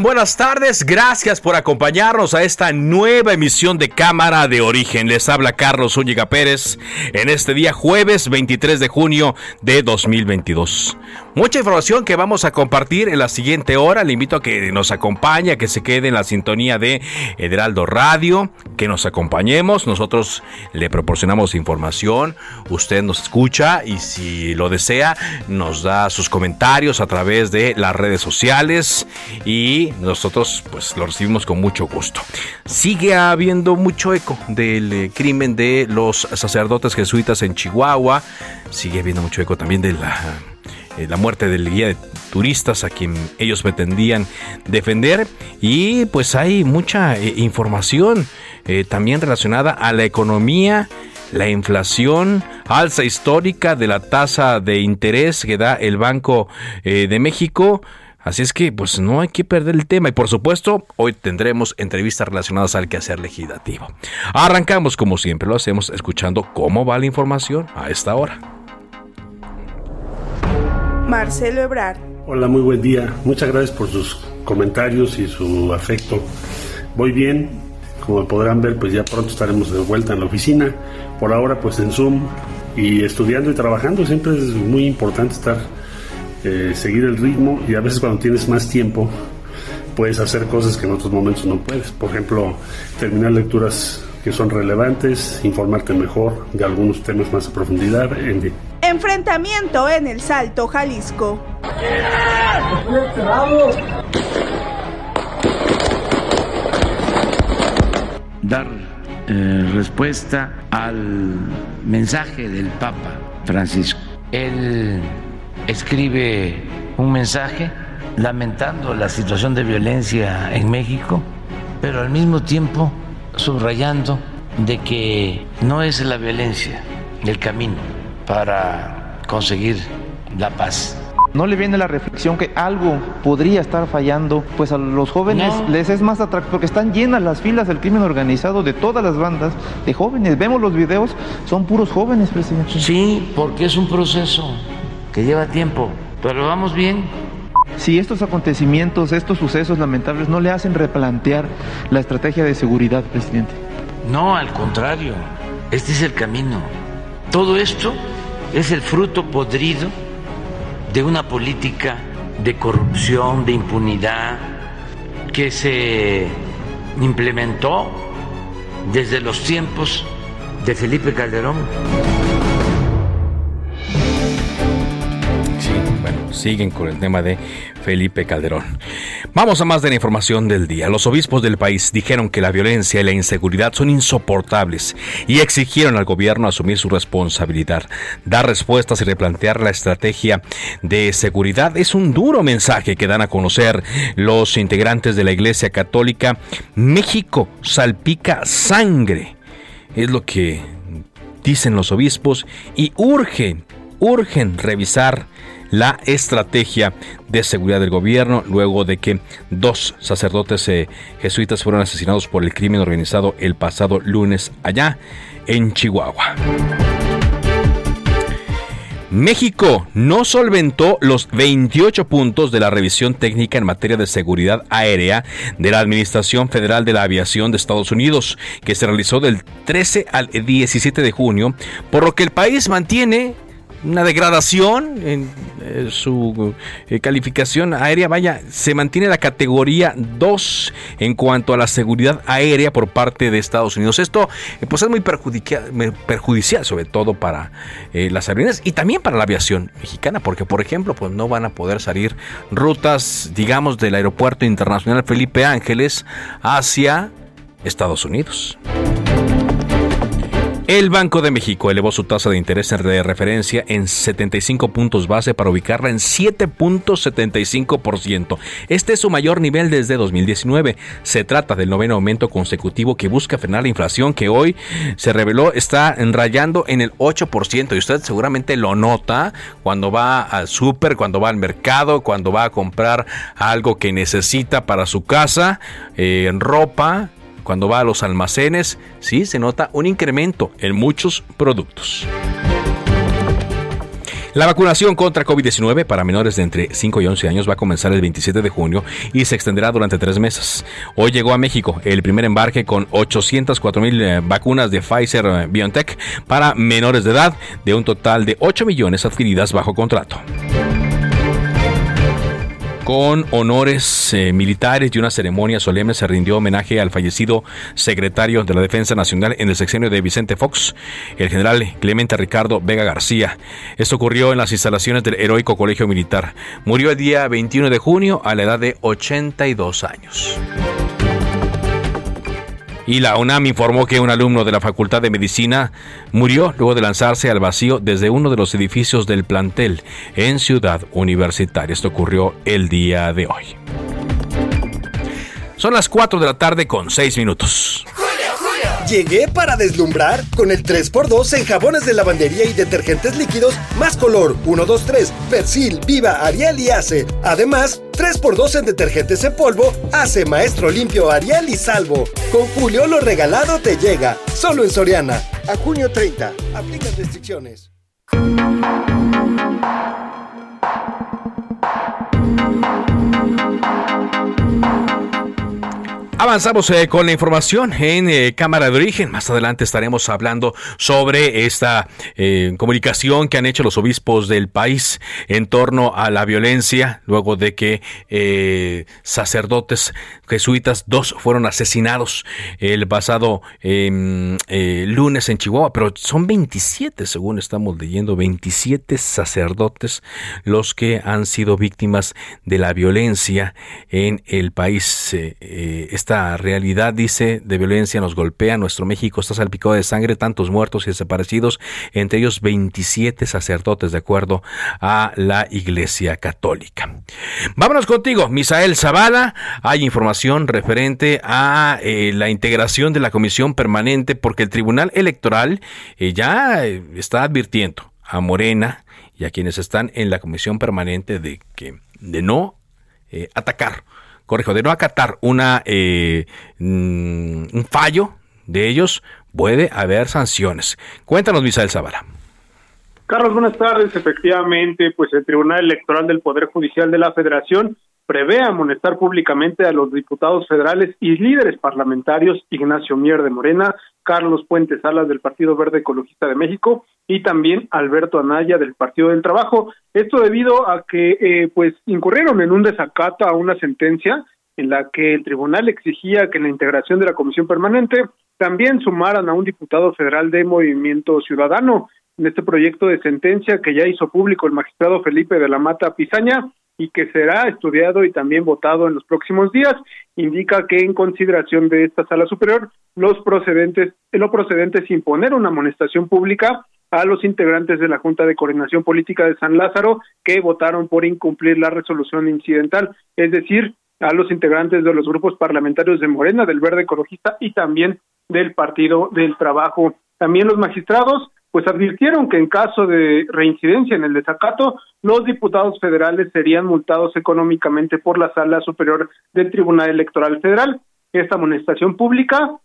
Buenas tardes, gracias por acompañarnos a esta nueva emisión de Cámara de Origen. Les habla Carlos Úñiga Pérez en este día jueves 23 de junio de 2022. Mucha información que vamos a compartir en la siguiente hora. Le invito a que nos acompañe, a que se quede en la sintonía de Heraldo Radio, que nos acompañemos. Nosotros le proporcionamos información, usted nos escucha y si lo desea, nos da sus comentarios a través de las redes sociales y nosotros pues lo recibimos con mucho gusto. Sigue habiendo mucho eco del eh, crimen de los sacerdotes jesuitas en Chihuahua, sigue habiendo mucho eco también de la, eh, la muerte del guía de turistas a quien ellos pretendían defender y pues hay mucha eh, información también relacionada a la economía la inflación, alza histórica de la tasa de interés que da el Banco de México, Así es que, pues no hay que perder el tema. Y por supuesto, hoy tendremos entrevistas relacionadas al quehacer legislativo. Arrancamos, como siempre lo hacemos, escuchando cómo va la información a esta hora. Marcelo Ebrard. Hola, muy buen día. Muchas gracias por sus comentarios y su afecto. Voy bien. Como podrán ver, pues ya pronto estaremos de vuelta en la oficina. Por ahora, pues en Zoom y estudiando y trabajando. Siempre es muy importante estar eh, seguir el ritmo y a veces cuando tienes más tiempo puedes hacer cosas que en otros momentos no puedes. Por ejemplo, terminar lecturas que son relevantes, informarte mejor de algunos temas más a profundidad. Enfrentamiento en el Salto, Jalisco. Dar eh, respuesta al mensaje del Papa Francisco. El escribe un mensaje lamentando la situación de violencia en México, pero al mismo tiempo subrayando de que no es la violencia el camino para conseguir la paz. ¿No le viene la reflexión que algo podría estar fallando? Pues a los jóvenes les es más atractivo porque están llenas las filas del crimen organizado de todas las bandas de jóvenes. Vemos los videos, son puros jóvenes, presidente. Sí, porque es un proceso que lleva tiempo, pero vamos bien. Si estos acontecimientos, estos sucesos lamentables no le hacen replantear la estrategia de seguridad, presidente. No, al contrario, este es el camino. Todo esto es el fruto podrido de una política de corrupción, de impunidad, que se implementó desde los tiempos de Felipe Calderón. Siguen con el tema de Felipe Calderón. Vamos a más de la información del día. Los obispos del país dijeron que la violencia y la inseguridad son insoportables y exigieron al gobierno asumir su responsabilidad. Dar respuestas y replantear la estrategia de seguridad es un duro mensaje que dan a conocer los integrantes de la Iglesia Católica. México salpica sangre. Es lo que dicen los obispos y urgen, urgen revisar la estrategia de seguridad del gobierno luego de que dos sacerdotes eh, jesuitas fueron asesinados por el crimen organizado el pasado lunes allá en Chihuahua. México no solventó los 28 puntos de la revisión técnica en materia de seguridad aérea de la Administración Federal de la Aviación de Estados Unidos, que se realizó del 13 al 17 de junio, por lo que el país mantiene una degradación en eh, su eh, calificación aérea. Vaya, se mantiene la categoría 2 en cuanto a la seguridad aérea por parte de Estados Unidos. Esto eh, pues es muy perjudicial, sobre todo para las aerolíneas y también para la aviación mexicana, porque por ejemplo pues no van a poder salir rutas, digamos, del aeropuerto internacional Felipe Ángeles hacia Estados Unidos. El Banco de México elevó su tasa de interés de referencia en 75 puntos base para ubicarla en 7.75%. Este es su mayor nivel desde 2019. Se trata del noveno aumento consecutivo que busca frenar la inflación que hoy se reveló está rayando en el 8% y usted seguramente lo nota cuando va al súper, cuando va al mercado, cuando va a comprar algo que necesita para su casa, eh, ropa, cuando va a los almacenes, sí se nota un incremento en muchos productos. La vacunación contra COVID-19 para menores de entre 5 y 11 años va a comenzar el 27 de junio y se extenderá durante tres meses. Hoy llegó a México el primer embarque con 804 mil eh, vacunas de Pfizer eh, BioNTech para menores de edad, de un total de 8 millones adquiridas bajo contrato con honores eh, militares y una ceremonia solemne se rindió homenaje al fallecido secretario de la Defensa Nacional en el sexenio de Vicente Fox, el general Clemente Ricardo Vega García. Esto ocurrió en las instalaciones del heroico Colegio Militar. Murió el día 21 de junio a la edad de 82 años. Y la UNAM informó que un alumno de la Facultad de Medicina murió luego de lanzarse al vacío desde uno de los edificios del plantel en Ciudad Universitaria. Esto ocurrió el día de hoy. Son las 4 de la tarde con 6 minutos. Llegué para deslumbrar con el 3x2 en jabones de lavandería y detergentes líquidos más color 1, 2, 3, Persil, Viva, Ariel y Ace. Además, 3x2 en detergentes en polvo, Ace Maestro Limpio, Ariel y Salvo. Con Julio lo regalado te llega, solo en Soriana. A junio 30, aplica restricciones. Avanzamos eh, con la información en eh, Cámara de Origen. Más adelante estaremos hablando sobre esta eh, comunicación que han hecho los obispos del país en torno a la violencia, luego de que sacerdotes jesuitas, dos fueron asesinados el pasado em, lunes en Chihuahua, pero son 27, según estamos leyendo, 27 sacerdotes los que han sido víctimas de la violencia en el país esta realidad, dice, de violencia nos golpea. Nuestro México está salpicado de sangre, tantos muertos y desaparecidos, entre ellos 27 sacerdotes, de acuerdo a la Iglesia Católica. Vámonos contigo, Misael Zavala. Hay información referente a eh, la integración de la Comisión Permanente, porque el Tribunal Electoral eh, ya eh, está advirtiendo a Morena y a quienes están en la Comisión Permanente de que de no atacar corrijo, de no acatar una, eh, mm, un fallo de ellos, puede haber sanciones. Cuéntanos, Misael Zavala. Carlos, buenas tardes. Efectivamente, pues el Tribunal Electoral del Poder Judicial de la Federación prevé amonestar públicamente a los diputados federales y líderes parlamentarios Ignacio Mier de Morena, Carlos Puentes Salas del Partido Verde Ecologista de México y también Alberto Anaya del Partido del Trabajo. Esto debido a que eh, pues incurrieron en un desacato a una sentencia en la que el tribunal exigía que en la integración de la comisión permanente también sumaran a un diputado federal de Movimiento Ciudadano. En este proyecto de sentencia que ya hizo público el magistrado Felipe de la Mata Pizaña, y que será estudiado y también votado en los próximos días. Indica que en consideración de esta sala superior, los procedentes, lo procedente es imponer una amonestación pública a los integrantes de la Junta de Coordinación Política de San Lázaro que votaron por incumplir la resolución incidental, es decir, a los integrantes de los grupos parlamentarios de Morena, del Verde Ecologista y también del Partido del Trabajo. También los magistrados pues advirtieron que en caso de reincidencia en el desacato, los diputados federales serían multados económicamente por la Sala Superior del Tribunal Electoral Federal. Esta amonestación pública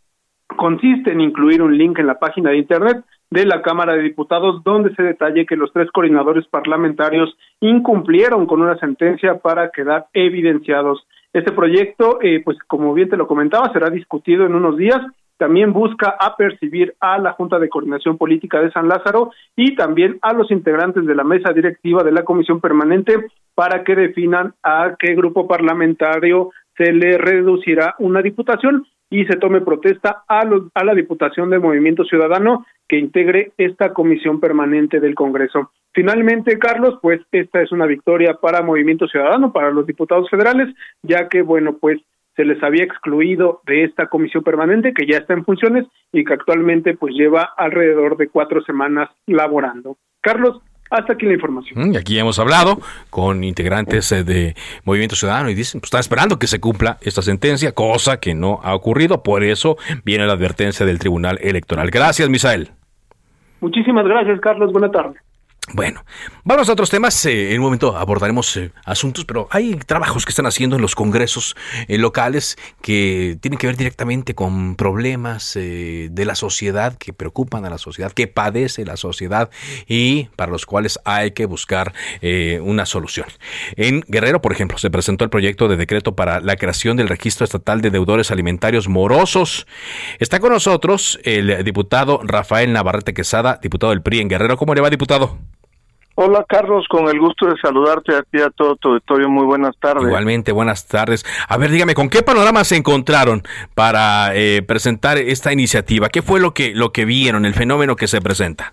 consiste en incluir un link en la página de Internet de la Cámara de Diputados donde se detalle que los tres coordinadores parlamentarios incumplieron con una sentencia para quedar evidenciados. Este proyecto, eh, pues como bien te lo comentaba, será discutido en unos días también busca apercibir a la Junta de Coordinación Política de San Lázaro y también a los integrantes de la mesa directiva de la Comisión Permanente para que definan a qué grupo parlamentario se le reducirá una diputación y se tome protesta a, a la Diputación del Movimiento Ciudadano que integre esta comisión permanente del Congreso. Finalmente, Carlos, pues esta es una victoria para Movimiento Ciudadano, para los diputados federales, ya que, bueno, pues se les había excluido de esta comisión permanente que ya está en funciones y que actualmente pues lleva alrededor de cuatro semanas laborando. Carlos, hasta aquí la información. Mm, y aquí hemos hablado con integrantes eh, de Movimiento Ciudadano y dicen, pues están esperando que se cumpla esta sentencia, cosa que no ha ocurrido, por eso viene la advertencia del Tribunal Electoral. Gracias, Misael. Muchísimas gracias, Carlos. Buena tarde. Bueno, vamos a otros temas. Eh, en un momento abordaremos eh, asuntos, pero hay trabajos que están haciendo en los congresos eh, locales que tienen que ver directamente con problemas de la sociedad, que preocupan a la sociedad, que padece la sociedad y para los cuales hay que buscar una solución. En Guerrero, por ejemplo, se presentó el proyecto de decreto para la creación del registro estatal de deudores alimentarios morosos. Está con nosotros el diputado Rafael Navarrete Quesada, diputado del PRI en Guerrero. ¿Cómo le va, diputado? Hola Carlos, con el gusto de saludarte a ti a todo tu auditorio. Muy buenas tardes. Igualmente, buenas tardes. A ver, dígame, ¿con qué panorama se encontraron para eh, presentar esta iniciativa? ¿Qué fue lo que lo que vieron, el fenómeno que se presenta?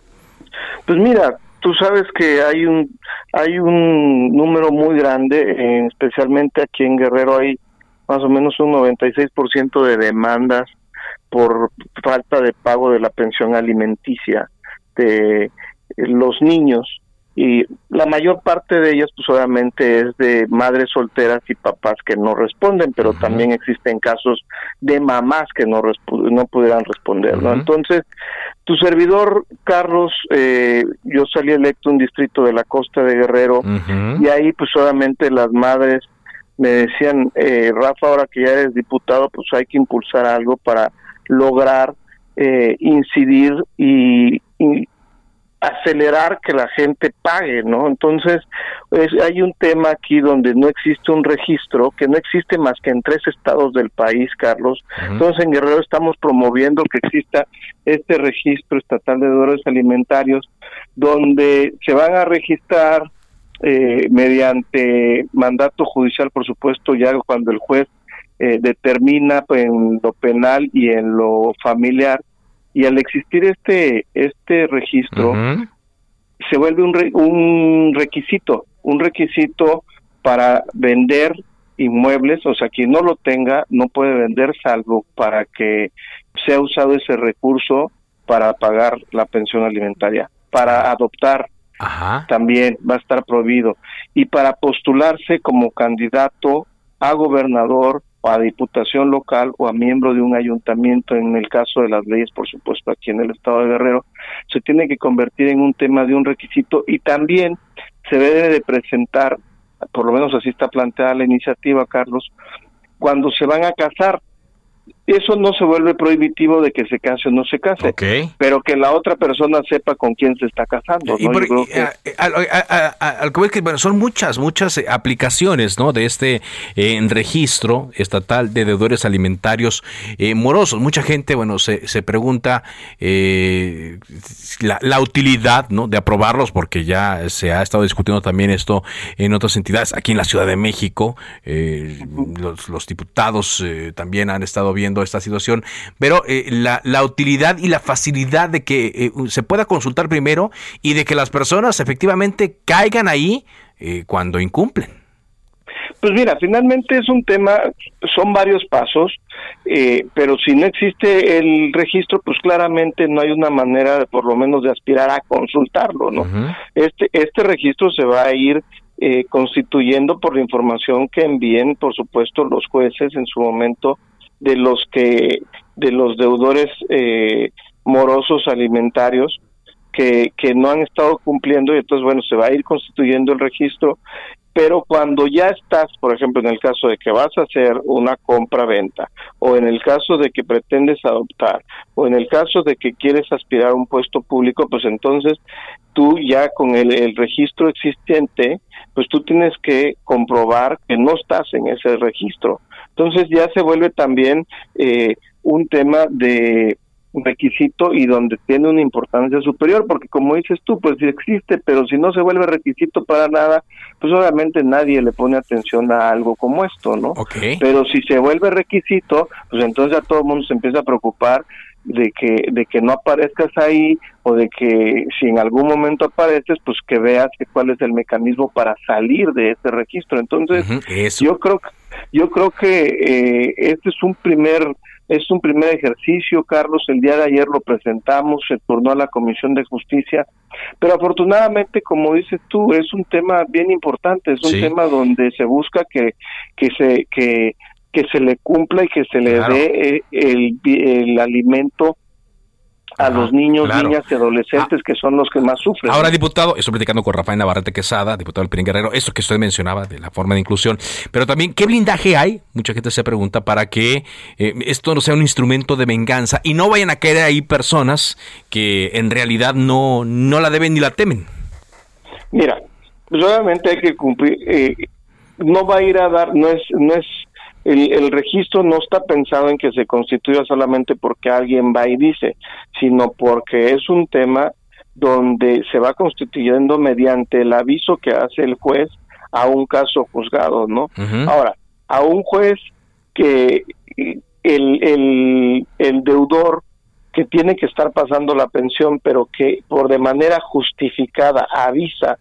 Pues mira, tú sabes que hay un hay un número muy grande, especialmente aquí en Guerrero hay más o menos un 96% de demandas por falta de pago de la pensión alimenticia de los niños y la mayor parte de ellas pues obviamente es de madres solteras y papás que no responden pero también existen casos de mamás que no no pudieran responder no entonces tu servidor Carlos eh, yo salí electo en un distrito de la costa de Guerrero y ahí pues obviamente las madres me decían eh, Rafa ahora que ya eres diputado pues hay que impulsar algo para lograr eh, incidir y, y acelerar que la gente pague, ¿no? Entonces, hay un tema aquí donde no existe un registro, que no existe más que en tres estados del país, Carlos. Entonces, en Guerrero estamos promoviendo que exista este registro estatal de deudores alimentarios, donde se van a registrar eh, mediante mandato judicial, por supuesto, ya cuando el juez eh, determina pues, en lo penal y en lo familiar y al existir este este registro se vuelve un, un requisito un requisito para vender inmuebles o sea quien no lo tenga no puede vender salvo para que sea usado ese recurso para pagar la pensión alimentaria para adoptar también va a estar prohibido. Y para postularse como candidato a gobernador a diputación local o a miembro de un ayuntamiento, en el caso de las leyes, por supuesto, aquí en el estado de Guerrero, se tiene que convertir en un tema de un requisito y también se debe de presentar, por lo menos así está planteada la iniciativa, Carlos, cuando se van a casar, eso no se vuelve prohibitivo de que se case o no se case, pero que la otra persona sepa con quién se está casando. son muchas, muchas eh, aplicaciones ¿no? de este eh, registro estatal de deudores alimentarios eh, morosos. Mucha gente bueno, se, se pregunta la, la, utilidad ¿no? de aprobarlos, porque ya se ha estado discutiendo también esto en otras entidades. Aquí en la Ciudad de México, los, los, diputados también han estado viendo esta situación, pero eh, la, la, utilidad y la facilidad de que eh, se pueda consultar primero y de que las personas efectivamente caigan ahí eh, cuando incumplen. Pues mira, finalmente es un tema, son varios pasos, pero si no existe el registro, pues claramente no hay una manera, por lo menos, de aspirar a consultarlo, ¿no? Este este registro se va a ir constituyendo por la información que envíen, por supuesto, los jueces en su momento de los que de los deudores eh, morosos alimentarios que, que no han estado cumpliendo y entonces bueno se va a ir constituyendo el registro pero cuando ya estás, por ejemplo, en el caso de que vas a hacer una compra-venta, o en el caso de que pretendes adoptar, o en el caso de que quieres aspirar a un puesto público, pues entonces tú ya con el, el registro existente, pues tú tienes que comprobar que no estás en ese registro. Entonces ya se vuelve también eh, un tema de requisito y donde tiene una importancia superior, porque como dices tú, pues sí existe, pero si no se vuelve requisito para nada, pues obviamente nadie le pone atención a algo como esto, ¿no? Pero si se vuelve requisito, pues entonces ya todo el mundo se empieza a preocupar de que de que no aparezcas ahí o de que si en algún momento apareces pues que veas que cuál es el mecanismo para salir de ese registro. Entonces yo creo yo creo que eh, este es un primer es un primer ejercicio, Carlos. El día de ayer lo presentamos, se turnó a la Comisión de Justicia, pero afortunadamente, como dices tú, es un tema bien importante, es un tema donde se busca que, que se que, que se le cumpla y que se le dé eh, el, el alimento a los niños, niñas y adolescentes ah. que son los que más sufren. Ahora, diputado, estoy platicando con Rafael Navarrete Quesada, diputado del PRI Guerrero, esto que usted mencionaba de la forma de inclusión, pero también, ¿qué blindaje hay? Mucha gente se pregunta para que eh, esto no sea un instrumento de venganza y no vayan a caer ahí personas que en realidad no, no la deben ni la temen. Mira, pues obviamente hay que cumplir, eh, no va a ir a dar, no es, no es el, registro no está pensado en que se constituya solamente porque alguien va y dice, sino porque es un tema donde se va constituyendo mediante el aviso que hace el juez a un caso juzgado, ¿no? Ahora, a un juez que el, el, el deudor que tiene que estar pasando la pensión, pero que por de manera justificada avisa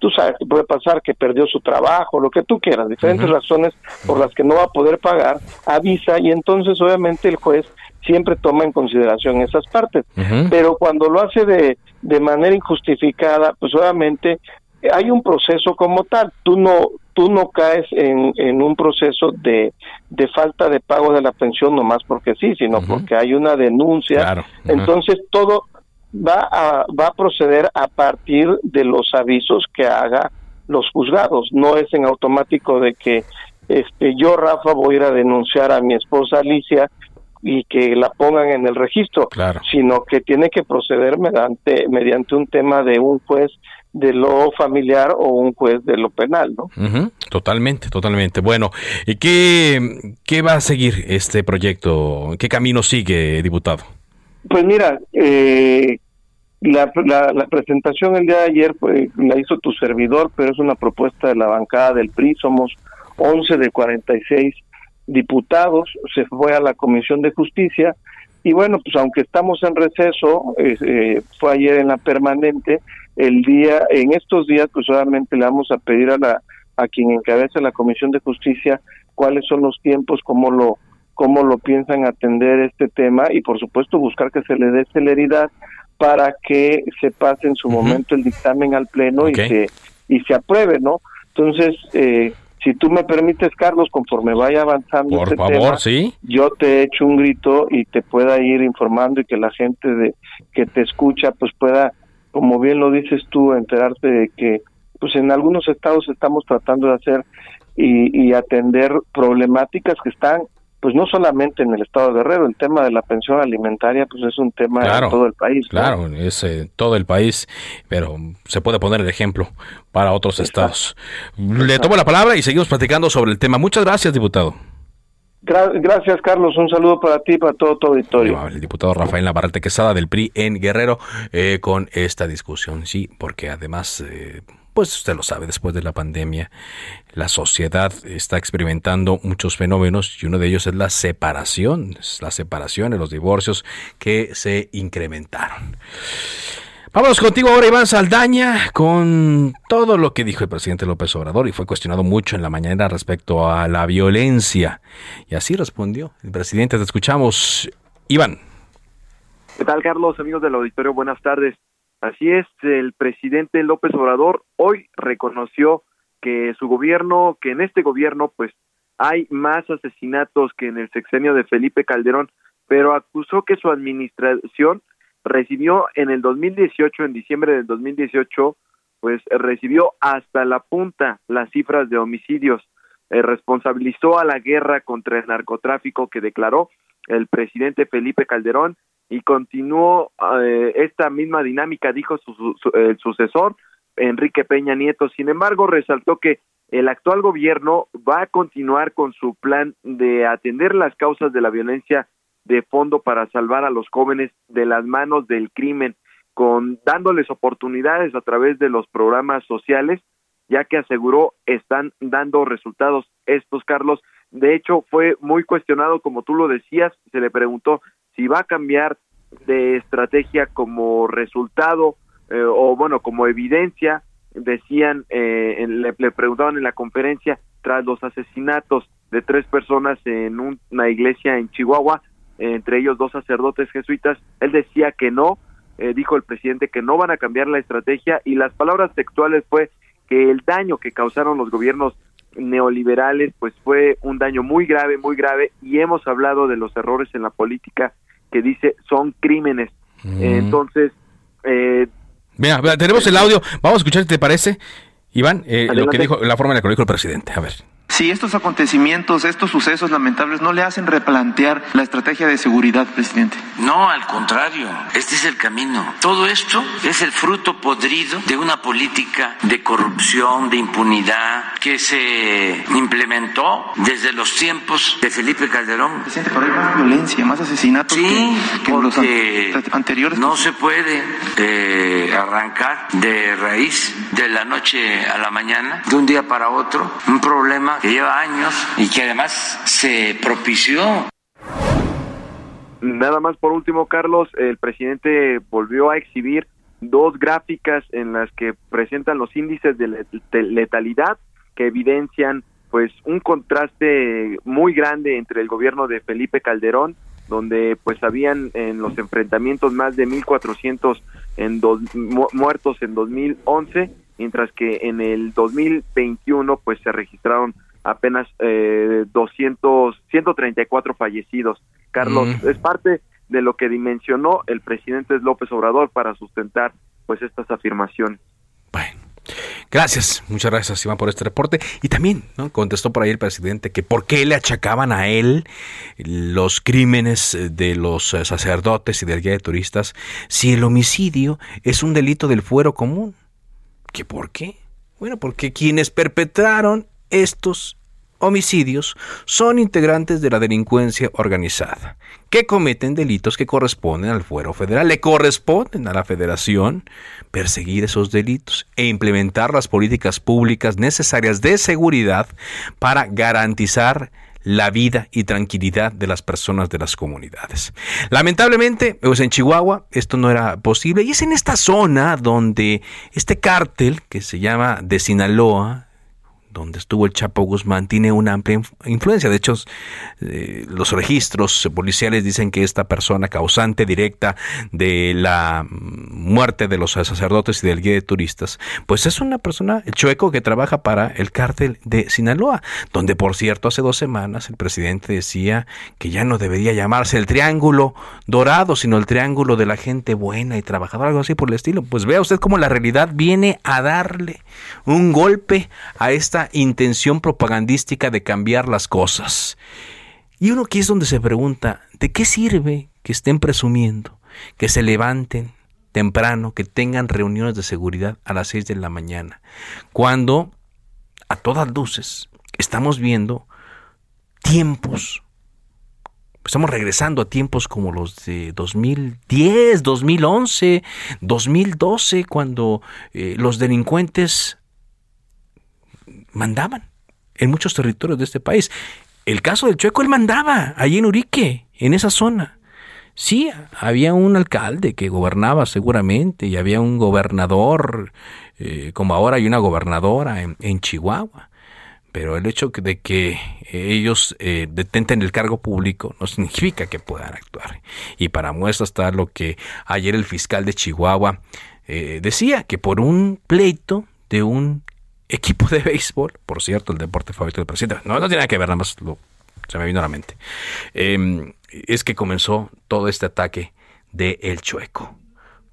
tú sabes que puede pasar que perdió su trabajo, lo que tú quieras, diferentes razones por las que no va a poder pagar, avisa y entonces obviamente el juez siempre toma en consideración esas partes. Pero cuando lo hace de, de manera injustificada, pues obviamente hay un proceso como tal, tú no tú no caes en, en un proceso de, de falta de pago de la pensión nomás porque sí, sino porque hay una denuncia. Entonces todo va a, va a proceder a partir de los avisos que haga los juzgados. No es en automático de que este, yo, Rafa, voy a ir a denunciar a mi esposa Alicia y que la pongan en el registro, sino que tiene que proceder mediante, mediante un tema de un juez de lo familiar o un juez de lo penal, ¿no? Totalmente, totalmente. Bueno, ¿y qué, qué va a seguir este proyecto? ¿Qué camino sigue, diputado? Pues mira, eh, la, la, presentación el día de ayer la hizo tu servidor, pero es una propuesta de la bancada del PRI. Somos 11 de 46 diputados. Se fue a la Comisión de Justicia. Y bueno, pues aunque estamos en receso, eh, fue ayer en la permanente, el día, en estos días, pues solamente le vamos a pedir a la a quien encabeza la Comisión de Justicia cuáles son los tiempos, cómo lo cómo lo piensan atender este tema y por supuesto buscar que se le dé celeridad para que se pase en su momento el dictamen al pleno y se y se apruebe, ¿no? Entonces, eh, si tú me permites, Carlos, conforme vaya avanzando Por este favor, ¿sí? yo te echo un grito y te pueda ir informando y que la gente de que te escucha pues pueda, como bien lo dices tú, enterarte de que pues en algunos estados estamos tratando de hacer y, y atender problemáticas que están pues no solamente en el estado de Guerrero, el tema de la pensión alimentaria pues es un tema en todo el país. Claro, es eh, todo el país, pero se puede poner el ejemplo para otros estados. Le tomo la palabra y seguimos platicando sobre el tema. Muchas gracias, diputado. gracias, Carlos. Un saludo para ti y para todo tu auditorio. El diputado Rafael Navarrete Quesada del PRI en Guerrero eh, con esta discusión. Sí, porque además... Eh, pues usted lo sabe, después de la pandemia, la sociedad está experimentando muchos fenómenos y uno de ellos es la separación, la separación, los divorcios que se incrementaron. Vámonos contigo ahora, Iván Saldaña, con todo lo que dijo el presidente López Obrador y fue cuestionado mucho en la mañana respecto a la violencia. Y así respondió el presidente. Te escuchamos, Iván. ¿Qué tal, Carlos? Amigos del auditorio, buenas tardes. Así es, el presidente López Obrador hoy reconoció que su gobierno, que en este gobierno pues hay más asesinatos que en el sexenio de Felipe Calderón, pero acusó que su administración recibió en el 2018, en diciembre del 2018, pues recibió hasta la punta las cifras de homicidios, eh, responsabilizó a la guerra contra el narcotráfico que declaró el presidente Felipe Calderón y continuó eh, esta misma dinámica, dijo su, el sucesor, Enrique Peña Nieto. Sin embargo, resaltó que el actual gobierno va a continuar con su plan de atender las causas de la violencia de fondo para salvar a los jóvenes de las manos del crimen, con dándoles oportunidades a través de los programas sociales, ya que aseguró están dando resultados estos Carlos. De hecho, fue muy cuestionado, como tú lo decías, se le preguntó si va a cambiar de estrategia como resultado eh, o bueno, como evidencia, decían, eh, le, le preguntaban en la conferencia, tras los asesinatos de tres personas en una iglesia en Chihuahua, entre ellos dos sacerdotes jesuitas, él decía que no, eh, dijo el presidente que no van a cambiar la estrategia y las palabras textuales fue que el daño que causaron los gobiernos neoliberales pues fue un daño muy grave, muy grave y hemos hablado de los errores en la política que dice son crímenes. Mm. Entonces, eh, Mira, tenemos el audio. Vamos a escuchar, ¿te parece? Iván, eh, lo que dijo, la forma en la que lo dijo el presidente. A ver. Si estos acontecimientos, estos sucesos lamentables no le hacen replantear la estrategia de seguridad, presidente. No, al contrario, este es el camino. Todo esto es el fruto podrido de una política de corrupción, de impunidad que se implementó desde los tiempos de Felipe Calderón. Presidente, pero hay más violencia, más asesinatos Sí, que, que los an- anteriores. no se puede eh, arrancar de raíz de la noche a la mañana, de un día para otro, un problema lleva años y que además se propició. Nada más por último, Carlos, el presidente volvió a exhibir dos gráficas en las que presentan los índices de let- de letalidad que evidencian pues un contraste muy grande entre el gobierno de Felipe Calderón donde pues habían en los enfrentamientos más de 1400 en dos, mu- muertos en 2011 mientras que en el 2021 pues se registraron apenas eh, 200 134 fallecidos Carlos Mm. es parte de lo que dimensionó el presidente López Obrador para sustentar pues estas afirmaciones Gracias, muchas gracias Iván por este reporte. Y también ¿no? contestó por ahí el presidente que por qué le achacaban a él los crímenes de los eh, sacerdotes y del guía de turistas si el homicidio es un delito del fuero común. ¿Qué por qué? Bueno, porque quienes perpetraron estos homicidios son integrantes de la delincuencia organizada, que cometen delitos que corresponden al fuero federal. Le corresponden a la federación perseguir esos delitos e implementar las políticas públicas necesarias de seguridad para garantizar la vida y tranquilidad de las personas de las comunidades. Lamentablemente, pues en Chihuahua esto no era posible y es en esta zona donde este cártel que se llama de Sinaloa, donde estuvo el Chapo Guzmán, tiene una amplia inf- influencia. De hecho, eh, los registros policiales dicen que esta persona causante directa de la muerte de los sacerdotes y del guía de turistas, pues es una persona, el chueco, que trabaja para el cártel de Sinaloa, donde por cierto hace dos semanas el presidente decía que ya no debería llamarse el triángulo dorado, sino el triángulo de la gente buena y trabajadora, algo así por el estilo. Pues vea usted cómo la realidad viene a darle un golpe a esta intención propagandística de cambiar las cosas. Y uno aquí es donde se pregunta, ¿de qué sirve que estén presumiendo, que se levanten temprano, que tengan reuniones de seguridad a las 6 de la mañana, cuando a todas luces estamos viendo tiempos, estamos regresando a tiempos como los de 2010, 2011, 2012, cuando eh, los delincuentes mandaban en muchos territorios de este país. El caso del Chueco, él mandaba allí en Urique, en esa zona. Sí, había un alcalde que gobernaba seguramente y había un gobernador, eh, como ahora hay una gobernadora en, en Chihuahua. Pero el hecho de que ellos eh, detenten el cargo público no significa que puedan actuar. Y para muestra está lo que ayer el fiscal de Chihuahua eh, decía, que por un pleito de un equipo de béisbol, por cierto, el deporte favorito del presidente, no, no tiene nada que ver, nada más se me vino a la mente, eh, es que comenzó todo este ataque de El Chueco.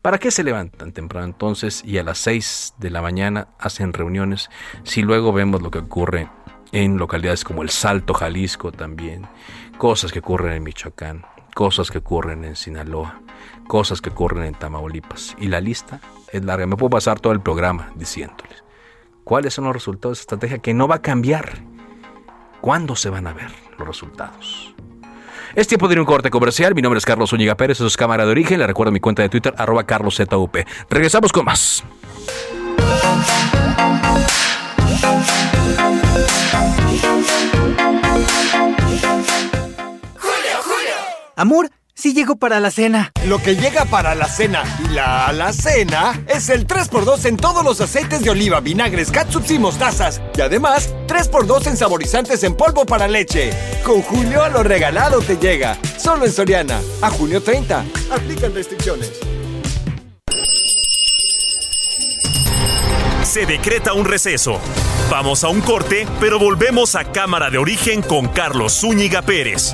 ¿Para qué se levantan temprano entonces y a las 6 de la mañana hacen reuniones si luego vemos lo que ocurre en localidades como El Salto, Jalisco también, cosas que ocurren en Michoacán, cosas que ocurren en Sinaloa, cosas que ocurren en Tamaulipas. Y la lista es larga. Me puedo pasar todo el programa diciéndoles cuáles son los resultados de esta estrategia que no va a cambiar. ¿Cuándo se van a ver los resultados? Es tiempo de un corte comercial. Mi nombre es Carlos Zúñiga Pérez, eso es Cámara de Origen. Le recuerdo mi cuenta de Twitter, arroba carloszup. Regresamos con más. Amor, sí llego para la cena. Lo que llega para la cena y la alacena es el 3x2 en todos los aceites de oliva, vinagres, catsups y mostazas. Y además, 3x2 en saborizantes en polvo para leche. Con Julio a lo regalado te llega. Solo en Soriana. A junio 30. Aplican restricciones. Se decreta un receso. Vamos a un corte, pero volvemos a Cámara de Origen con Carlos Zúñiga Pérez.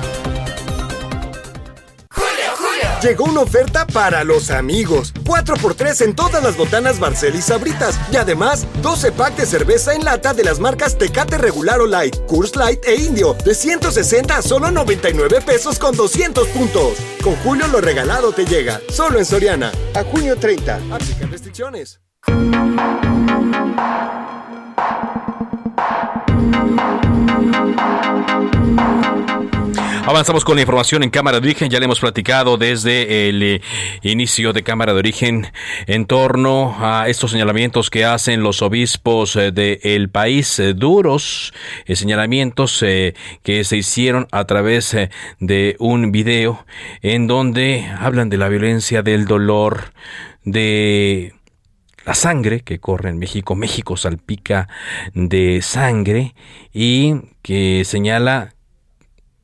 Llegó una oferta para los amigos. 4x3 en todas las botanas Barcel y Sabritas. Y además, 12 pack de cerveza en lata de las marcas Tecate Regular o Light, Curse Light e Indio. De 160 a solo 99 pesos con 200 puntos. Con Julio lo regalado te llega. Solo en Soriana. A junio 30. Aplican restricciones. Avanzamos con la información en Cámara de Origen. Ya le hemos platicado desde el eh, inicio de Cámara de Origen en torno a estos señalamientos que hacen los obispos eh, del país, eh, duros señalamientos que se hicieron a través de un video en donde hablan de la violencia, del dolor, de la sangre que corre en México. México salpica de sangre y que señala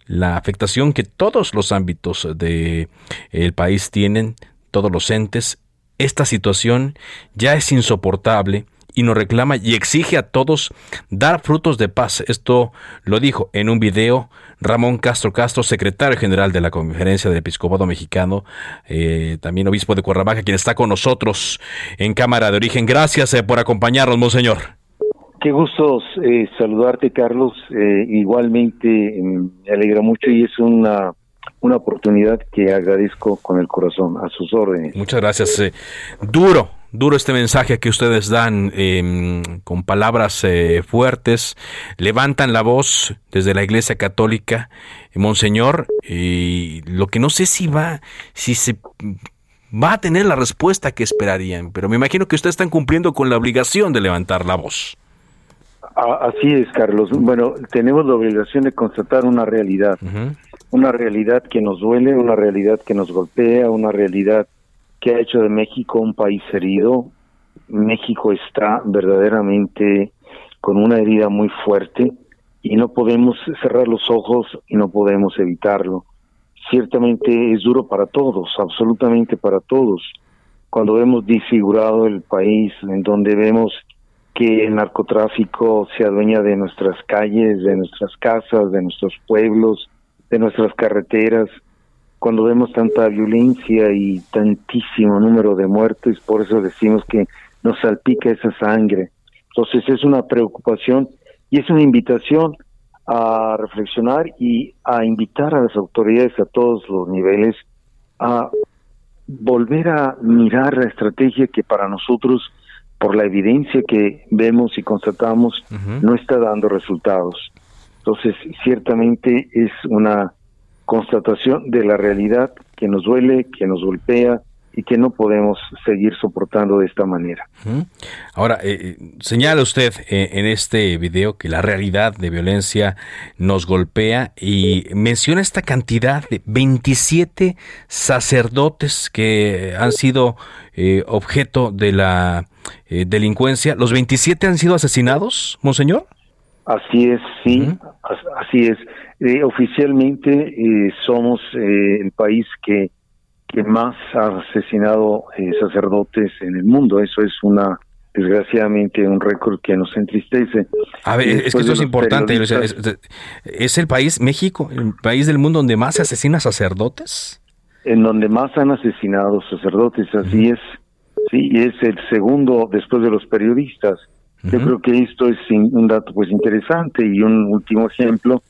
la afectación que todos los ámbitos del el país tienen, todos los entes. Esta situación ya es insoportable y nos reclama y exige a todos dar frutos de paz. Esto lo dijo en un video Ramón Castro Castro, secretario general de la Conferencia del Episcopado Mexicano, eh, también obispo de Cuernavaca, quien está con nosotros en Cámara de Origen. Gracias eh, por acompañarnos, Monseñor. Qué gusto eh, saludarte, Carlos. Eh, igualmente mm, me alegra mucho y es una, una oportunidad que agradezco con el corazón, a sus órdenes. Muchas gracias. Eh, duro, duro este mensaje que ustedes dan em, con palabras fuertes, levantan la voz desde la Iglesia Católica, Monseñor, y lo que no sé si va, si se va a tener la respuesta que esperarían, pero me imagino que ustedes están cumpliendo con la obligación de levantar la voz. Así es, Carlos. Bueno, tenemos la obligación de constatar una realidad, una realidad que nos duele, una realidad que nos golpea, una realidad que ha hecho de México un país herido. México está verdaderamente con una herida muy fuerte y no podemos cerrar los ojos y no podemos evitarlo. Ciertamente es duro para todos, absolutamente para todos. Cuando vemos disfigurado el país, en donde vemos que el narcotráfico se adueña de nuestras calles, de nuestras casas, de nuestros pueblos, de nuestras carreteras. Cuando vemos tanta violencia y tantísimo número de muertes, por eso decimos que nos salpica esa sangre. Entonces es una preocupación y es una invitación a reflexionar y a invitar a las autoridades a todos los niveles a volver a mirar la estrategia que para nosotros por la evidencia que vemos y constatamos, no está dando resultados. Entonces, ciertamente es una constatación de la realidad que nos duele, que nos golpea y que no podemos seguir soportando de esta manera. Ahora, eh, eh, señala usted eh, en este video que la realidad de violencia nos golpea y menciona esta cantidad de 27 sacerdotes que han sido objeto de la delincuencia. ¿Los 27 han sido asesinados, monseñor? Así es, sí. Así es. Eh, oficialmente eh, somos eh, el país que, que más ha asesinado sacerdotes en el mundo. Eso es una desgraciadamente un récord que nos entristece. A ver, es que esto es importante. es, el país, México, el país del mundo donde más se asesina sacerdotes? En donde más han asesinado sacerdotes, así es. Sí, es el segundo después de los periodistas. Yo creo que esto es un dato pues interesante y un último ejemplo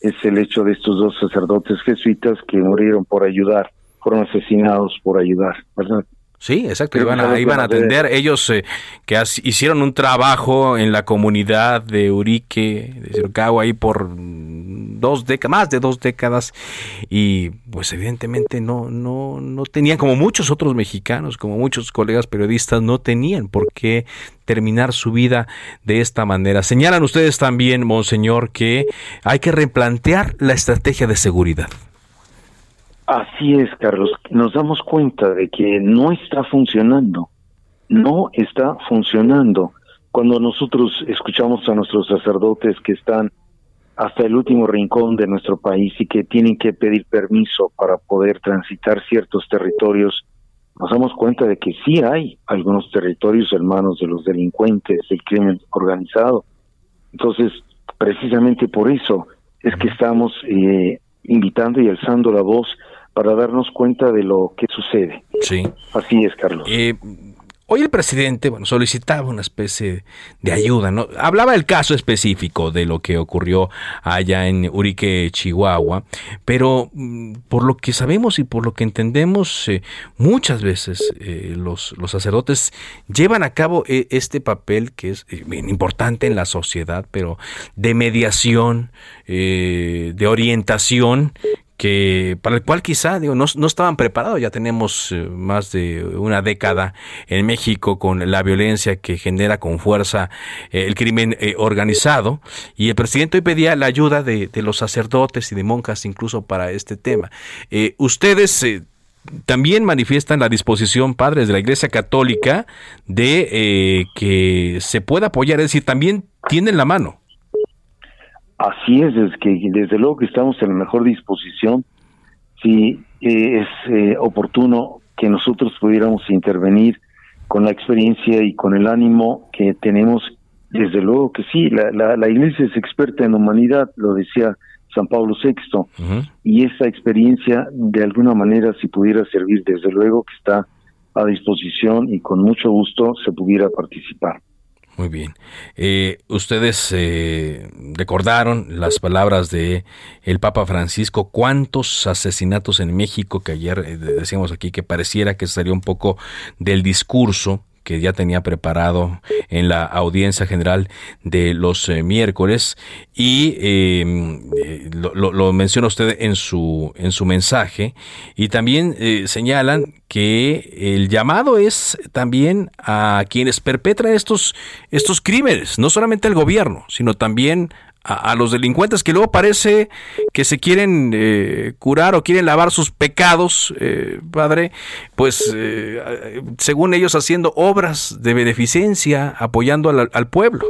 es el hecho de estos dos sacerdotes jesuitas que murieron por ayudar, fueron asesinados por ayudar, ¿verdad? Sí, exacto, iban a, iban a atender ellos eh, que hicieron un trabajo en la comunidad de Urique, de Circao, ahí por dos décadas, más de dos décadas, y pues evidentemente no, no, no tenían, como muchos otros mexicanos, como muchos colegas periodistas, no tenían por qué terminar su vida de esta manera. Señalan ustedes también, Monseñor, que hay que replantear la estrategia de seguridad. Así es, Carlos. Nos damos cuenta de que no está funcionando. No está funcionando. Cuando nosotros escuchamos a nuestros sacerdotes que están hasta el último rincón de nuestro país y que tienen que pedir permiso para poder transitar ciertos territorios, nos damos cuenta de que sí hay algunos territorios en manos de los delincuentes, del crimen organizado. Entonces, precisamente por eso es que estamos eh, invitando y alzando la voz para darnos cuenta de lo que sucede. Sí. Así es, Carlos. Eh, hoy el presidente, bueno, solicitaba una especie de ayuda, ¿no? Hablaba del caso específico de lo que ocurrió allá en Urique, Chihuahua, pero mm, por lo que sabemos y por lo que entendemos, eh, muchas veces eh, los, los sacerdotes llevan a cabo este papel que es importante en la sociedad, pero de mediación, de orientación, que para el cual quizá digo, no, no estaban preparados. Ya tenemos eh, más de una década en México con la violencia que genera con fuerza eh, el crimen eh, organizado. Y el presidente hoy pedía la ayuda de, de, los sacerdotes y de monjas incluso para este tema. ustedes también manifiestan la disposición, padres de la Iglesia Católica, de que se pueda apoyar, es decir, también tienen la mano. Así es, es que desde luego que estamos en la mejor disposición. Si eh, es eh, oportuno que nosotros pudiéramos intervenir con la experiencia y con el ánimo que tenemos, desde luego que sí, la, la, Iglesia es experta en humanidad, lo decía San Pablo VI, y esa experiencia de alguna manera si pudiera servir, desde luego que está a disposición y con mucho gusto se pudiera participar. Muy bien. Eh, ustedes eh, recordaron las palabras de el Papa Francisco. ¿Cuántos asesinatos en México que ayer eh, decíamos aquí que pareciera que salió un poco del discurso que ya tenía preparado en la audiencia general de los eh, miércoles. Y em, eh, lo, menciona usted en su en su mensaje. Y también eh, señalan que el llamado es también a quienes perpetran estos estos crímenes, no solamente al gobierno, sino también a, los delincuentes que luego parece que se quieren eh, curar o quieren lavar sus pecados, eh, padre, pues eh, según ellos haciendo obras de beneficencia, apoyando al, pueblo.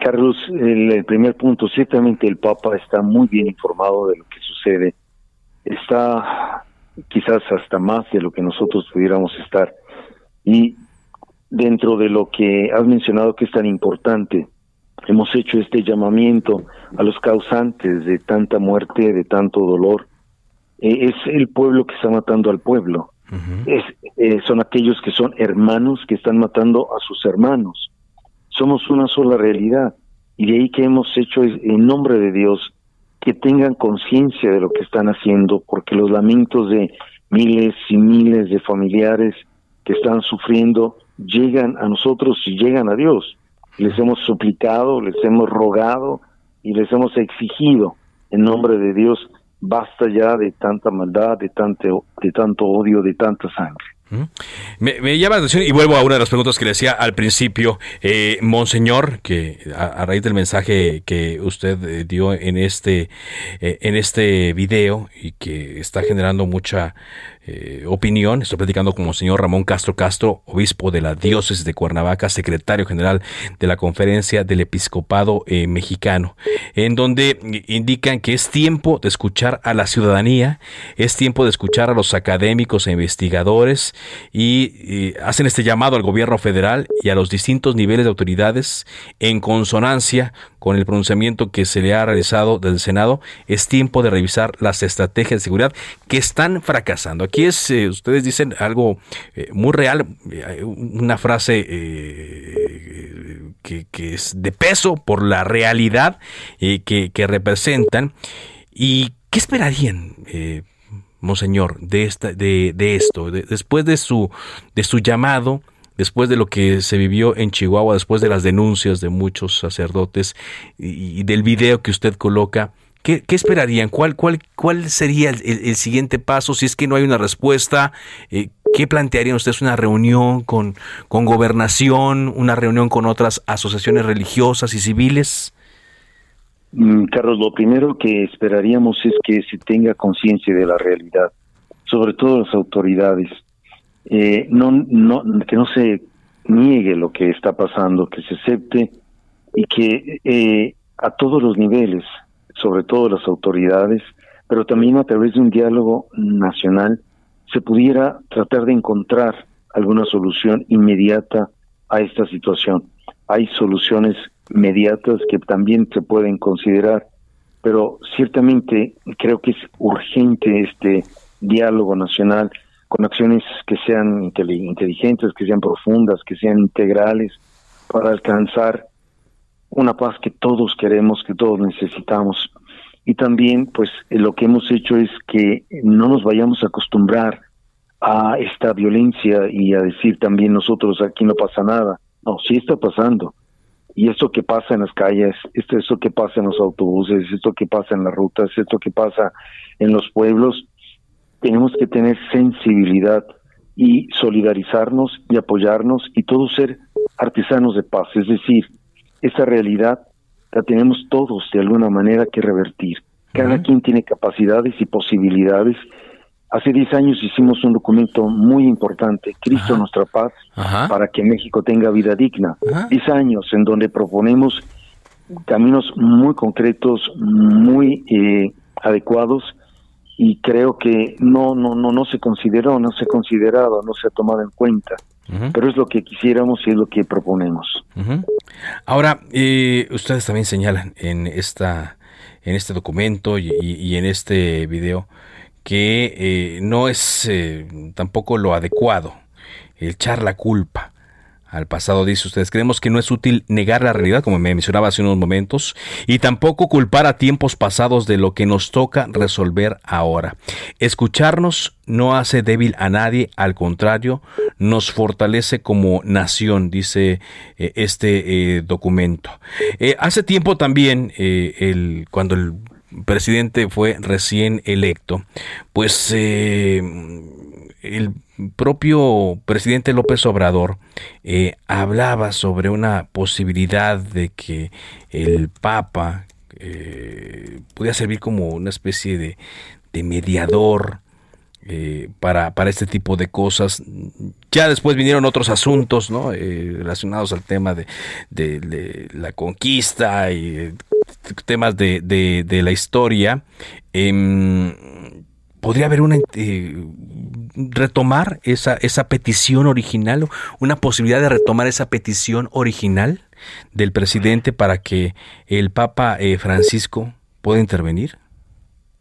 Carlos, el, primer punto, ciertamente el Papa está muy bien informado de lo que sucede, está quizás hasta más de lo que nosotros pudiéramos estar. Y dentro de lo que has mencionado que es tan importante, hemos hecho este llamamiento a los causantes de tanta muerte, de tanto dolor. Eh, es el pueblo que está matando al pueblo. es, eh, son aquellos que son hermanos que están matando a sus hermanos. Somos una sola realidad. Y de ahí que hemos hecho en nombre de Dios que tengan conciencia de lo que están haciendo, porque los lamentos de miles y miles de familiares que están sufriendo llegan a nosotros y llegan a Dios les hemos suplicado, les hemos rogado y les hemos exigido en nombre de Dios, basta ya de tanta maldad, de tanto, de tanto odio, de tanta sangre. Me, llama la atención y vuelvo a una de las preguntas que le decía al principio, eh, Monseñor, que a, raíz del mensaje que usted eh, dio en este, eh, en este video y que está generando mucha eh, opinión. Estoy platicando con el señor Ramón Castro Castro, obispo de la diócesis de Cuernavaca, secretario general de la Conferencia del Episcopado eh, Mexicano, en donde indican que es tiempo de escuchar a la ciudadanía, es tiempo de escuchar a los académicos e investigadores y, hacen este llamado al gobierno federal y a los distintos niveles de autoridades en consonancia con el pronunciamiento que se le ha realizado del Senado. Es tiempo de revisar las estrategias de seguridad que están fracasando. Aquí es, eh, ustedes dicen algo eh, muy real, eh, una frase que, es de peso por la realidad que, representan. ¿Y qué esperarían? Monseñor, de, esta, de, de esto, después de su, de su llamado, después de lo que se vivió en Chihuahua, después de las denuncias de muchos sacerdotes y, del video que usted coloca, ¿Qué, esperarían? ¿Cuál, cuál, cuál sería el, siguiente paso si es que no hay una respuesta? Eh, ¿Qué plantearían ustedes? ¿Una reunión con, con gobernación? ¿Una reunión con otras asociaciones religiosas y civiles? Mm, Carlos, lo primero que esperaríamos es que se tenga conciencia de la realidad, sobre todo las autoridades. Eh, no, que no se niegue lo que está pasando, que se acepte y que eh, a todos los niveles, sobre todo las autoridades, pero también a través de un diálogo nacional, se pudiera tratar de encontrar alguna solución inmediata a esta situación. Hay soluciones inmediatas que también se pueden considerar, pero ciertamente creo que es urgente este diálogo nacional con acciones que sean inteligentes, que sean profundas, que sean integrales, para alcanzar una paz que todos queremos, que todos necesitamos. Y también, pues, lo que hemos hecho es que no nos vayamos a acostumbrar a esta violencia y a decir también nosotros aquí no pasa nada. No, sí está pasando. Y esto que pasa en las calles, esto, esto que pasa en los autobuses, esto que pasa en las rutas, esto que pasa en los pueblos, tenemos que tener sensibilidad y solidarizarnos y apoyarnos y todos ser artesanos de paz. Es decir, esa realidad la tenemos todos de alguna manera que revertir. Cada quien tiene capacidades y posibilidades. Hace 10 años hicimos un documento muy importante, Cristo nuestra paz, para que México tenga vida digna. 10 años en donde proponemos caminos muy concretos, muy eh, adecuados y creo que no no no no se consideró, no se ha considerado, no se ha tomado en cuenta. Pero es lo que quisiéramos y es lo que proponemos. Ahora, eh, ustedes también señalan en esta en este documento y, en este video que eh, no es eh, tampoco lo adecuado el echar la culpa al pasado, dice ustedes. Creemos que no es útil negar la realidad, como me mencionaba hace unos momentos, y tampoco culpar a tiempos pasados de lo que nos toca resolver ahora. Escucharnos no hace débil a nadie, al contrario, nos fortalece como nación, dice eh, este eh, documento. Eh, hace tiempo también, cuando el presidente fue recién electo, pues el propio presidente López Obrador eh, hablaba sobre una posibilidad de que el Papa eh, pudiera servir como una especie de, mediador eh, para, para, este tipo de cosas. Ya después vinieron otros asuntos ¿no? relacionados al tema de, de, la conquista y temas de, de la historia. Em, podría haber una eh, retomar esa esa petición original una posibilidad de retomar esa petición original del presidente para que el Papa eh, Francisco pueda intervenir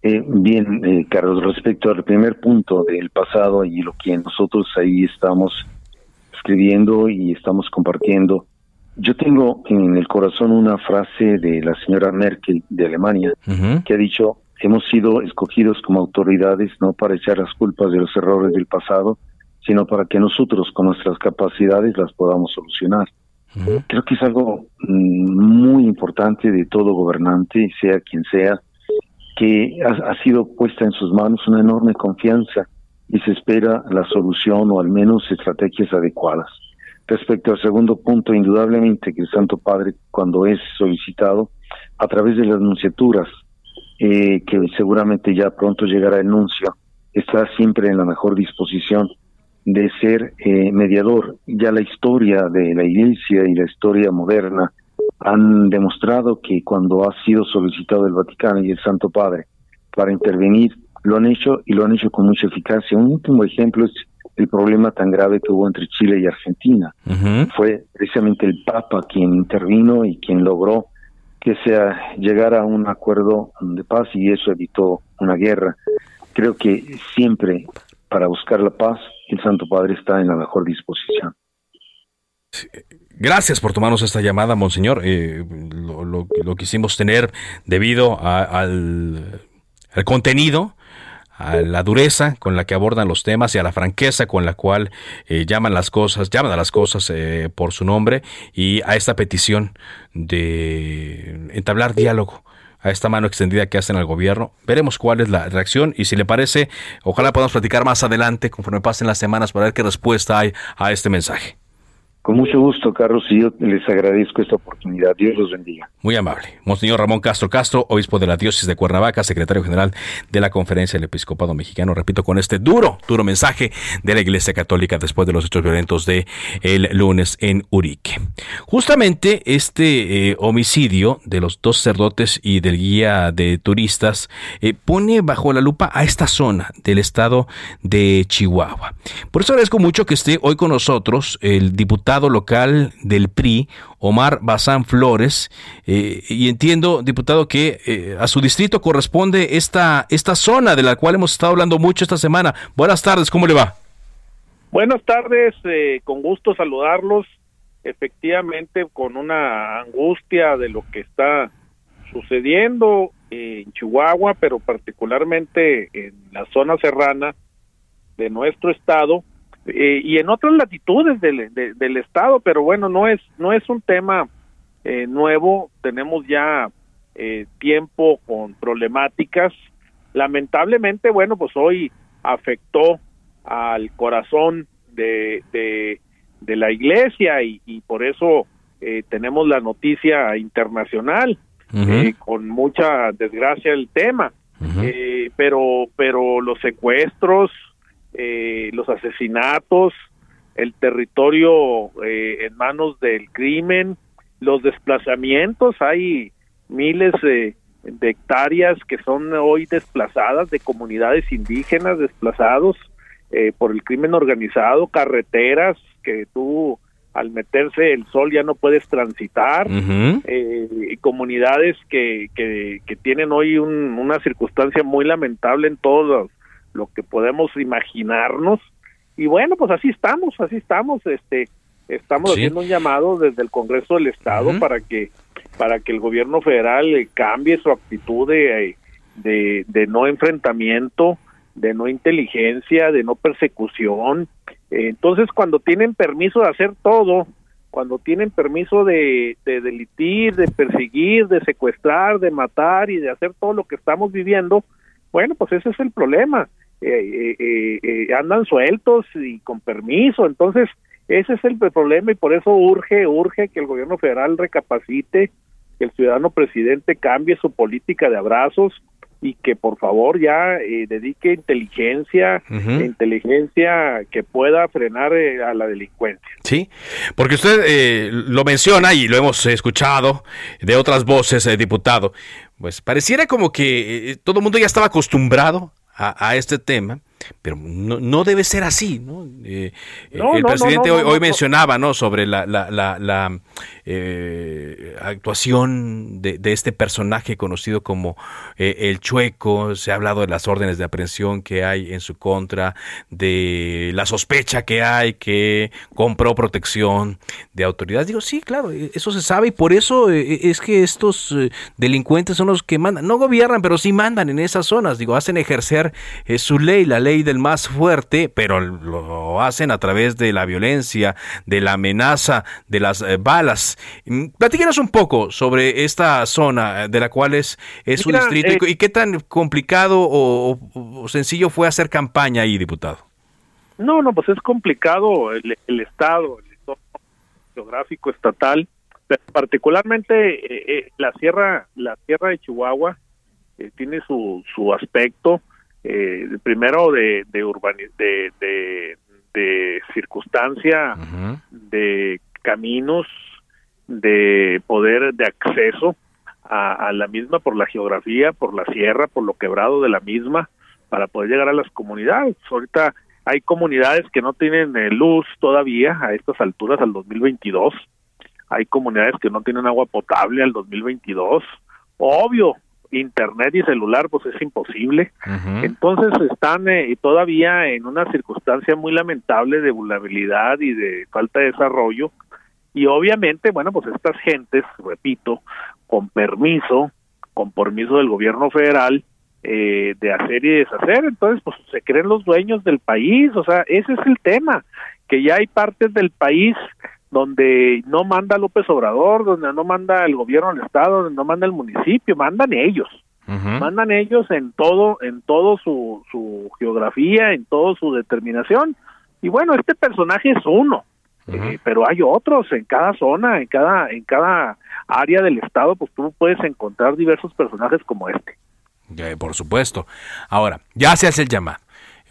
eh, bien Carlos respecto al primer punto del pasado y lo que nosotros ahí estamos escribiendo y estamos compartiendo yo tengo en el corazón una frase de la señora Merkel de Alemania que ha dicho hemos sido escogidos como autoridades no para echar las culpas de los errores del pasado, sino para que nosotros con nuestras capacidades las podamos solucionar. Creo que es algo mm, muy importante de todo gobernante, sea quien sea, que ha, ha, sido puesta en sus manos una enorme confianza y se espera la solución o al menos estrategias adecuadas. Respecto al segundo punto, indudablemente que el Santo Padre, cuando es solicitado, a través de las nunciaturas, eh, que seguramente ya pronto llegará el anuncio, está siempre en la mejor disposición de ser eh, mediador. Ya la historia de la Iglesia y la historia moderna han demostrado que cuando ha sido solicitado el Vaticano y el Santo Padre para intervenir, lo han hecho y lo han hecho con mucha eficacia. Un último ejemplo es el problema tan grave que hubo entre Chile y Argentina. Fue precisamente el Papa quien intervino y quien logró que se llegara a un acuerdo de paz y eso evitó una guerra. Creo que siempre para buscar la paz el Santo Padre está en la mejor disposición. Gracias por tomarnos esta llamada, Monseñor. Eh, lo, quisimos tener debido al, contenido, a la dureza con la que abordan los temas y a la franqueza con la cual eh, llaman las cosas, llaman a las cosas eh, por su nombre y a esta petición de entablar diálogo a esta mano extendida que hacen al gobierno. Veremos cuál es la reacción y si le parece, ojalá podamos platicar más adelante conforme pasen las semanas para ver qué respuesta hay a este mensaje. Con mucho gusto, Carlos, y yo les agradezco esta oportunidad. Dios los bendiga. Muy amable. Monseñor Ramón Castro Castro, obispo de la diócesis de Cuernavaca, secretario general de la Conferencia del Episcopado Mexicano, repito, con este duro, duro mensaje de la Iglesia Católica después de los hechos violentos de el lunes en Urique. Justamente este eh, homicidio de los dos sacerdotes y del guía de turistas eh, pone bajo la lupa a esta zona del estado de Chihuahua. Por eso agradezco mucho que esté hoy con nosotros el diputado local del PRI, Omar Bazán Flores, eh, y entiendo, diputado, que eh, a su distrito corresponde esta, esta zona de la cual hemos estado hablando mucho esta semana. Buenas tardes, ¿cómo le va? Buenas tardes, eh, con gusto saludarlos. Efectivamente, con una angustia de lo que está sucediendo en Chihuahua, pero particularmente en la zona serrana de nuestro estado, eh, y en otras latitudes del, del estado, pero bueno, no es no es un tema eh, nuevo. Tenemos ya eh, tiempo con problemáticas. Lamentablemente, bueno, pues hoy afectó al corazón de, de, la iglesia y, y por eso tenemos la noticia internacional con mucha desgracia el tema. pero pero los secuestros eh, los asesinatos, el territorio eh, en manos del crimen, los desplazamientos, hay miles de, hectáreas que son hoy desplazadas de comunidades indígenas desplazados eh, por el crimen organizado, carreteras que tú al meterse el sol ya no puedes transitar, eh, comunidades que, que, que, tienen hoy una circunstancia muy lamentable en todos los lo que podemos imaginarnos. Y bueno pues así estamos así estamos este estamos haciendo un llamado desde el Congreso del Estado para que para que el gobierno federal cambie su actitud de, de, no enfrentamiento de no inteligencia de no persecución. Entonces cuando tienen permiso de hacer todo cuando tienen permiso de, de delitir, de perseguir, de secuestrar, de matar y de hacer todo lo que estamos viviendo, bueno, pues ese es el problema. Eh, eh, eh, andan sueltos y con permiso. Entonces, ese es el problema y por eso urge, urge que el gobierno federal recapacite, que el ciudadano presidente cambie su política de abrazos y que por favor ya dedique inteligencia, inteligencia que pueda frenar a la delincuencia. Sí, porque usted lo menciona y lo hemos escuchado de otras voces, diputado, pues pareciera como que todo el mundo ya estaba acostumbrado a, este tema, pero no, no, debe ser así, ¿no? Eh, el presidente hoy, hoy mencionaba, ¿no? Sobre la, la, la, eh, actuación de, de, este personaje conocido como eh, el Chueco, se ha hablado de las órdenes de aprehensión que hay en su contra, de la sospecha que hay que compró protección de autoridades. Digo, sí, claro, e, eso se sabe y por eso e, es que estos delincuentes son los que mandan, no gobiernan, pero sí mandan en esas zonas, digo, hacen ejercer su ley, la ley del más fuerte, pero lo hacen a través de la violencia, de la amenaza, de las eh, balas. Mm, platíquenos un poco sobre esta zona eh, de la cual es, es su distrito y, qué tan complicado o, sencillo fue hacer campaña ahí, diputado. No, no, pues es complicado el, estado, el entorno geográfico estatal, pero particularmente eh, la sierra, la sierra de Chihuahua tiene su, su aspecto eh, primero de de, de, de, circunstancia, de caminos, de poder de acceso a, la misma por la geografía, por la sierra, por lo quebrado de la misma, para poder llegar a las comunidades. Ahorita hay comunidades que no tienen eh, luz todavía a estas alturas al 2022. Hay comunidades que no tienen agua potable al 2022. Obvio, internet y celular pues es imposible. Entonces están eh, todavía en una circunstancia muy lamentable de vulnerabilidad y de falta de desarrollo. Y obviamente, bueno, pues estas gentes, repito, con permiso, con permiso del gobierno federal, eh, de hacer y deshacer, entonces pues se creen los dueños del país, o sea, ese es el tema, que ya hay partes del país donde no manda López Obrador, donde no manda el gobierno del estado, donde no manda el municipio, mandan ellos. Mandan ellos en todo, en todo su, su geografía, en todo su determinación. Y bueno, este personaje es uno, eh, pero hay otros en cada zona, en cada, en cada área del estado, pues tú puedes encontrar diversos personajes como este. por supuesto. Ahora, ya se hace el llamado.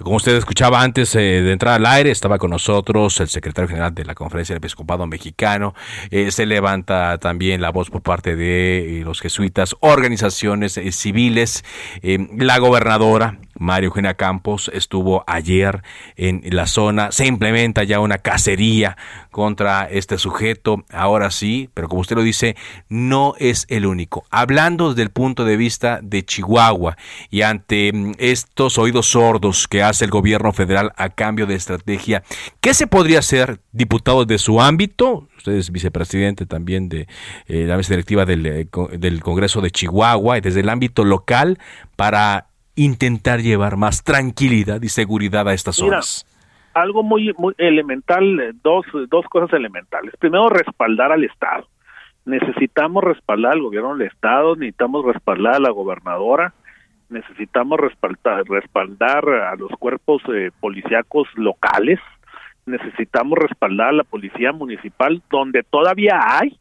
Como usted escuchaba antes eh, de entrar al aire, estaba con nosotros el secretario general de la Conferencia del Episcopado Mexicano. Eh, se levanta también la voz por parte de eh, los jesuitas, organizaciones civiles. la gobernadora Mario Eugenia Campos estuvo ayer en la zona. Se implementa ya una cacería contra este sujeto. Ahora sí, pero como usted lo dice, no es el único. Hablando desde el punto de vista de Chihuahua y ante mm, estos oídos sordos que hace el gobierno federal a cambio de estrategia, ¿qué se podría hacer, diputado de su ámbito? Usted es vicepresidente también de eh, la mesa directiva del, eh, del Congreso de Chihuahua y desde el ámbito local para intentar llevar más tranquilidad y seguridad a estas zonas? algo muy, muy elemental, eh, dos, dos cosas elementales. Primero, respaldar al Estado. Necesitamos respaldar al gobierno del Estado, necesitamos respaldar a la gobernadora, necesitamos respaldar, respaldar a los cuerpos eh, policíacos locales, necesitamos respaldar a la policía municipal donde todavía hay,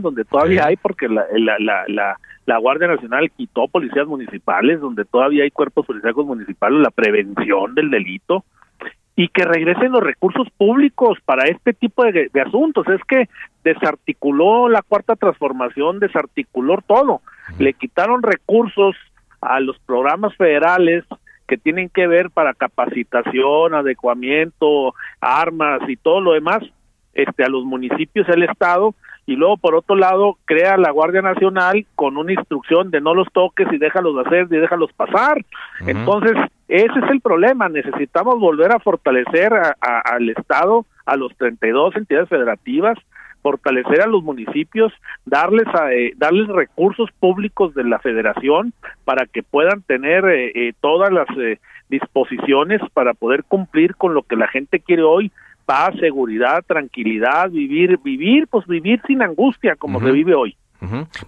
donde todavía hay, porque la, la, la, la, Guardia Nacional quitó policías municipales, donde todavía hay cuerpos policíacos municipales, la prevención del delito, y que regresen los recursos públicos para este tipo de, asuntos. Es que desarticuló la cuarta transformación, desarticuló todo. Le quitaron recursos a los programas federales que tienen que ver para capacitación, adecuamiento, armas y todo lo demás, este, a los municipios, el Estado, y luego por otro lado crea la Guardia Nacional con una instrucción de no los toques y déjalos hacer y déjalos pasar. Entonces, ese es el problema, necesitamos volver a fortalecer al Estado, a los 32 entidades federativas, fortalecer a los municipios, darles eh, darles recursos públicos de la federación para que puedan tener eh, eh, todas las disposiciones para poder cumplir con lo que la gente quiere hoy, paz, seguridad, tranquilidad, vivir, vivir, pues vivir sin angustia como se vive hoy.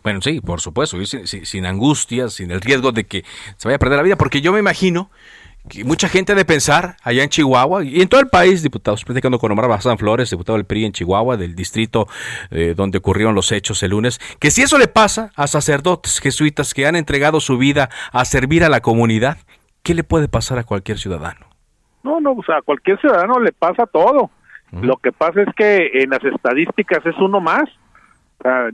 Bueno, sí, por supuesto, sin, sin, angustia, sin el riesgo de que se vaya a perder la vida, porque yo me imagino que mucha gente de pensar allá en Chihuahua y en todo el país, diputados, platicando con Omar Bazán Flores, diputado del PRI en Chihuahua, del distrito eh, donde ocurrieron los hechos el lunes, que si eso le pasa a sacerdotes jesuitas que han entregado su vida a servir a la comunidad, ¿qué le puede pasar a cualquier ciudadano? No, no, o sea, a cualquier ciudadano le pasa todo. Lo que pasa es que en las estadísticas es uno más.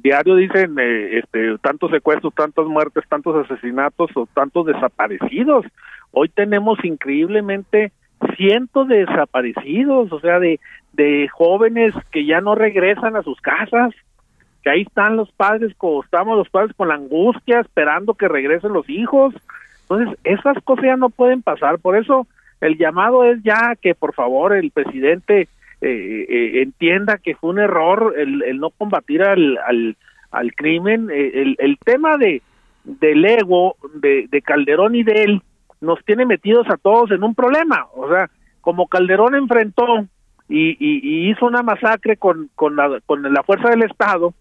diario dicen eh, este, tantos secuestros, tantas muertes, tantos asesinatos o tantos desaparecidos. Hoy tenemos increíblemente cientos de desaparecidos, o sea, de, de jóvenes que ya no regresan a sus casas, que ahí están los padres, como estamos los padres con la angustia, esperando que regresen los hijos. Entonces, esas cosas ya no pueden pasar. Por eso, el llamado es ya que por favor el presidente eh, eh, entienda que fue un error el, el no combatir al, al, al crimen. Eh, el, el tema de del ego de, de Calderón y de él nos tiene metidos a todos en un problema. O sea, como Calderón enfrentó y, y, hizo una masacre con, con, la, con la fuerza del Estado,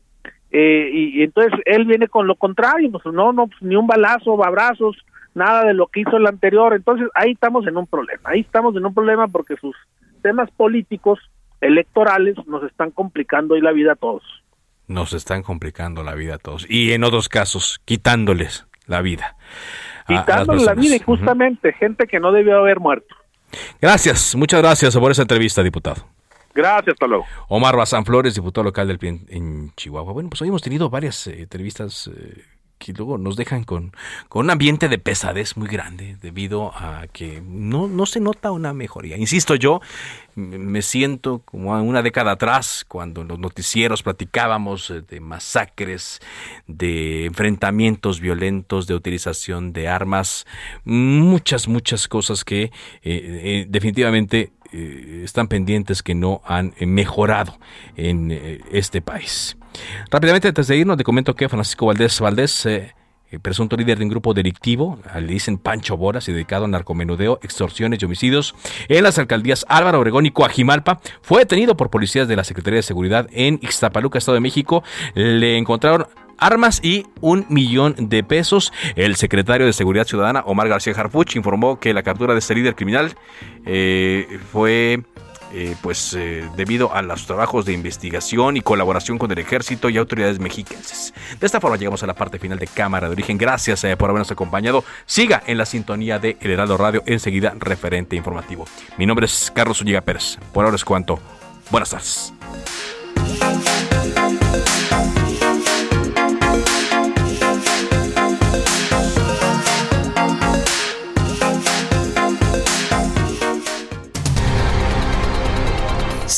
eh, y, entonces él viene con lo contrario, pues no, no, pues, ni un balazo, abrazos, nada de lo que hizo el anterior. Entonces ahí estamos en un problema, ahí estamos en un problema porque sus temas políticos, electorales, nos están complicando hoy la vida a todos. Nos están complicando la vida a todos. Y en otros casos, quitándoles la vida. quitándole la vida injustamente, gente que no debió haber muerto. Gracias, muchas gracias por esa entrevista, diputado. Gracias, hasta luego. Omar Bazán Flores, diputado local del PIN en Chihuahua. Bueno, pues hoy hemos tenido varias eh, entrevistas eh, que luego nos dejan con, con un ambiente de pesadez muy grande debido a que no, no se nota una mejoría. Insisto yo, me siento como una década atrás, cuando en los noticieros platicábamos eh, de masacres, de enfrentamientos violentos, de utilización de armas, muchas, muchas cosas que eh, eh, definitivamente están pendientes que no han mejorado en este país. Rápidamente, antes de irnos, te comento que Francisco Valdés Valdés, eh, presunto líder de un grupo delictivo, le dicen Pancho Boras, y dedicado a narcomenudeo, extorsiones y homicidios en las alcaldías Álvaro Obregón y Coajimalpa, fue detenido por policías de la Secretaría de Seguridad en Ixtapaluca, Estado de México. Le encontraron armas y un millón de pesos. El secretario de Seguridad Ciudadana, Omar García Harfuch, informó que la captura de este líder criminal eh, fue eh, pues eh, debido a los trabajos de investigación y colaboración con el ejército y autoridades mexicanas. De esta forma llegamos a la parte final de Cámara de Origen. Gracias eh, por habernos acompañado. Siga en la sintonía de El Heraldo Radio, enseguida referente informativo. Mi nombre es Carlos Ulliga Pérez. Por ahora es cuanto. Buenas tardes.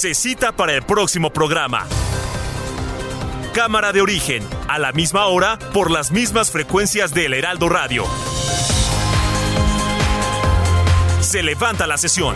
Se cita para el próximo programa. Cámara de origen, a la misma hora, por las mismas frecuencias del Heraldo Radio. Se levanta la sesión.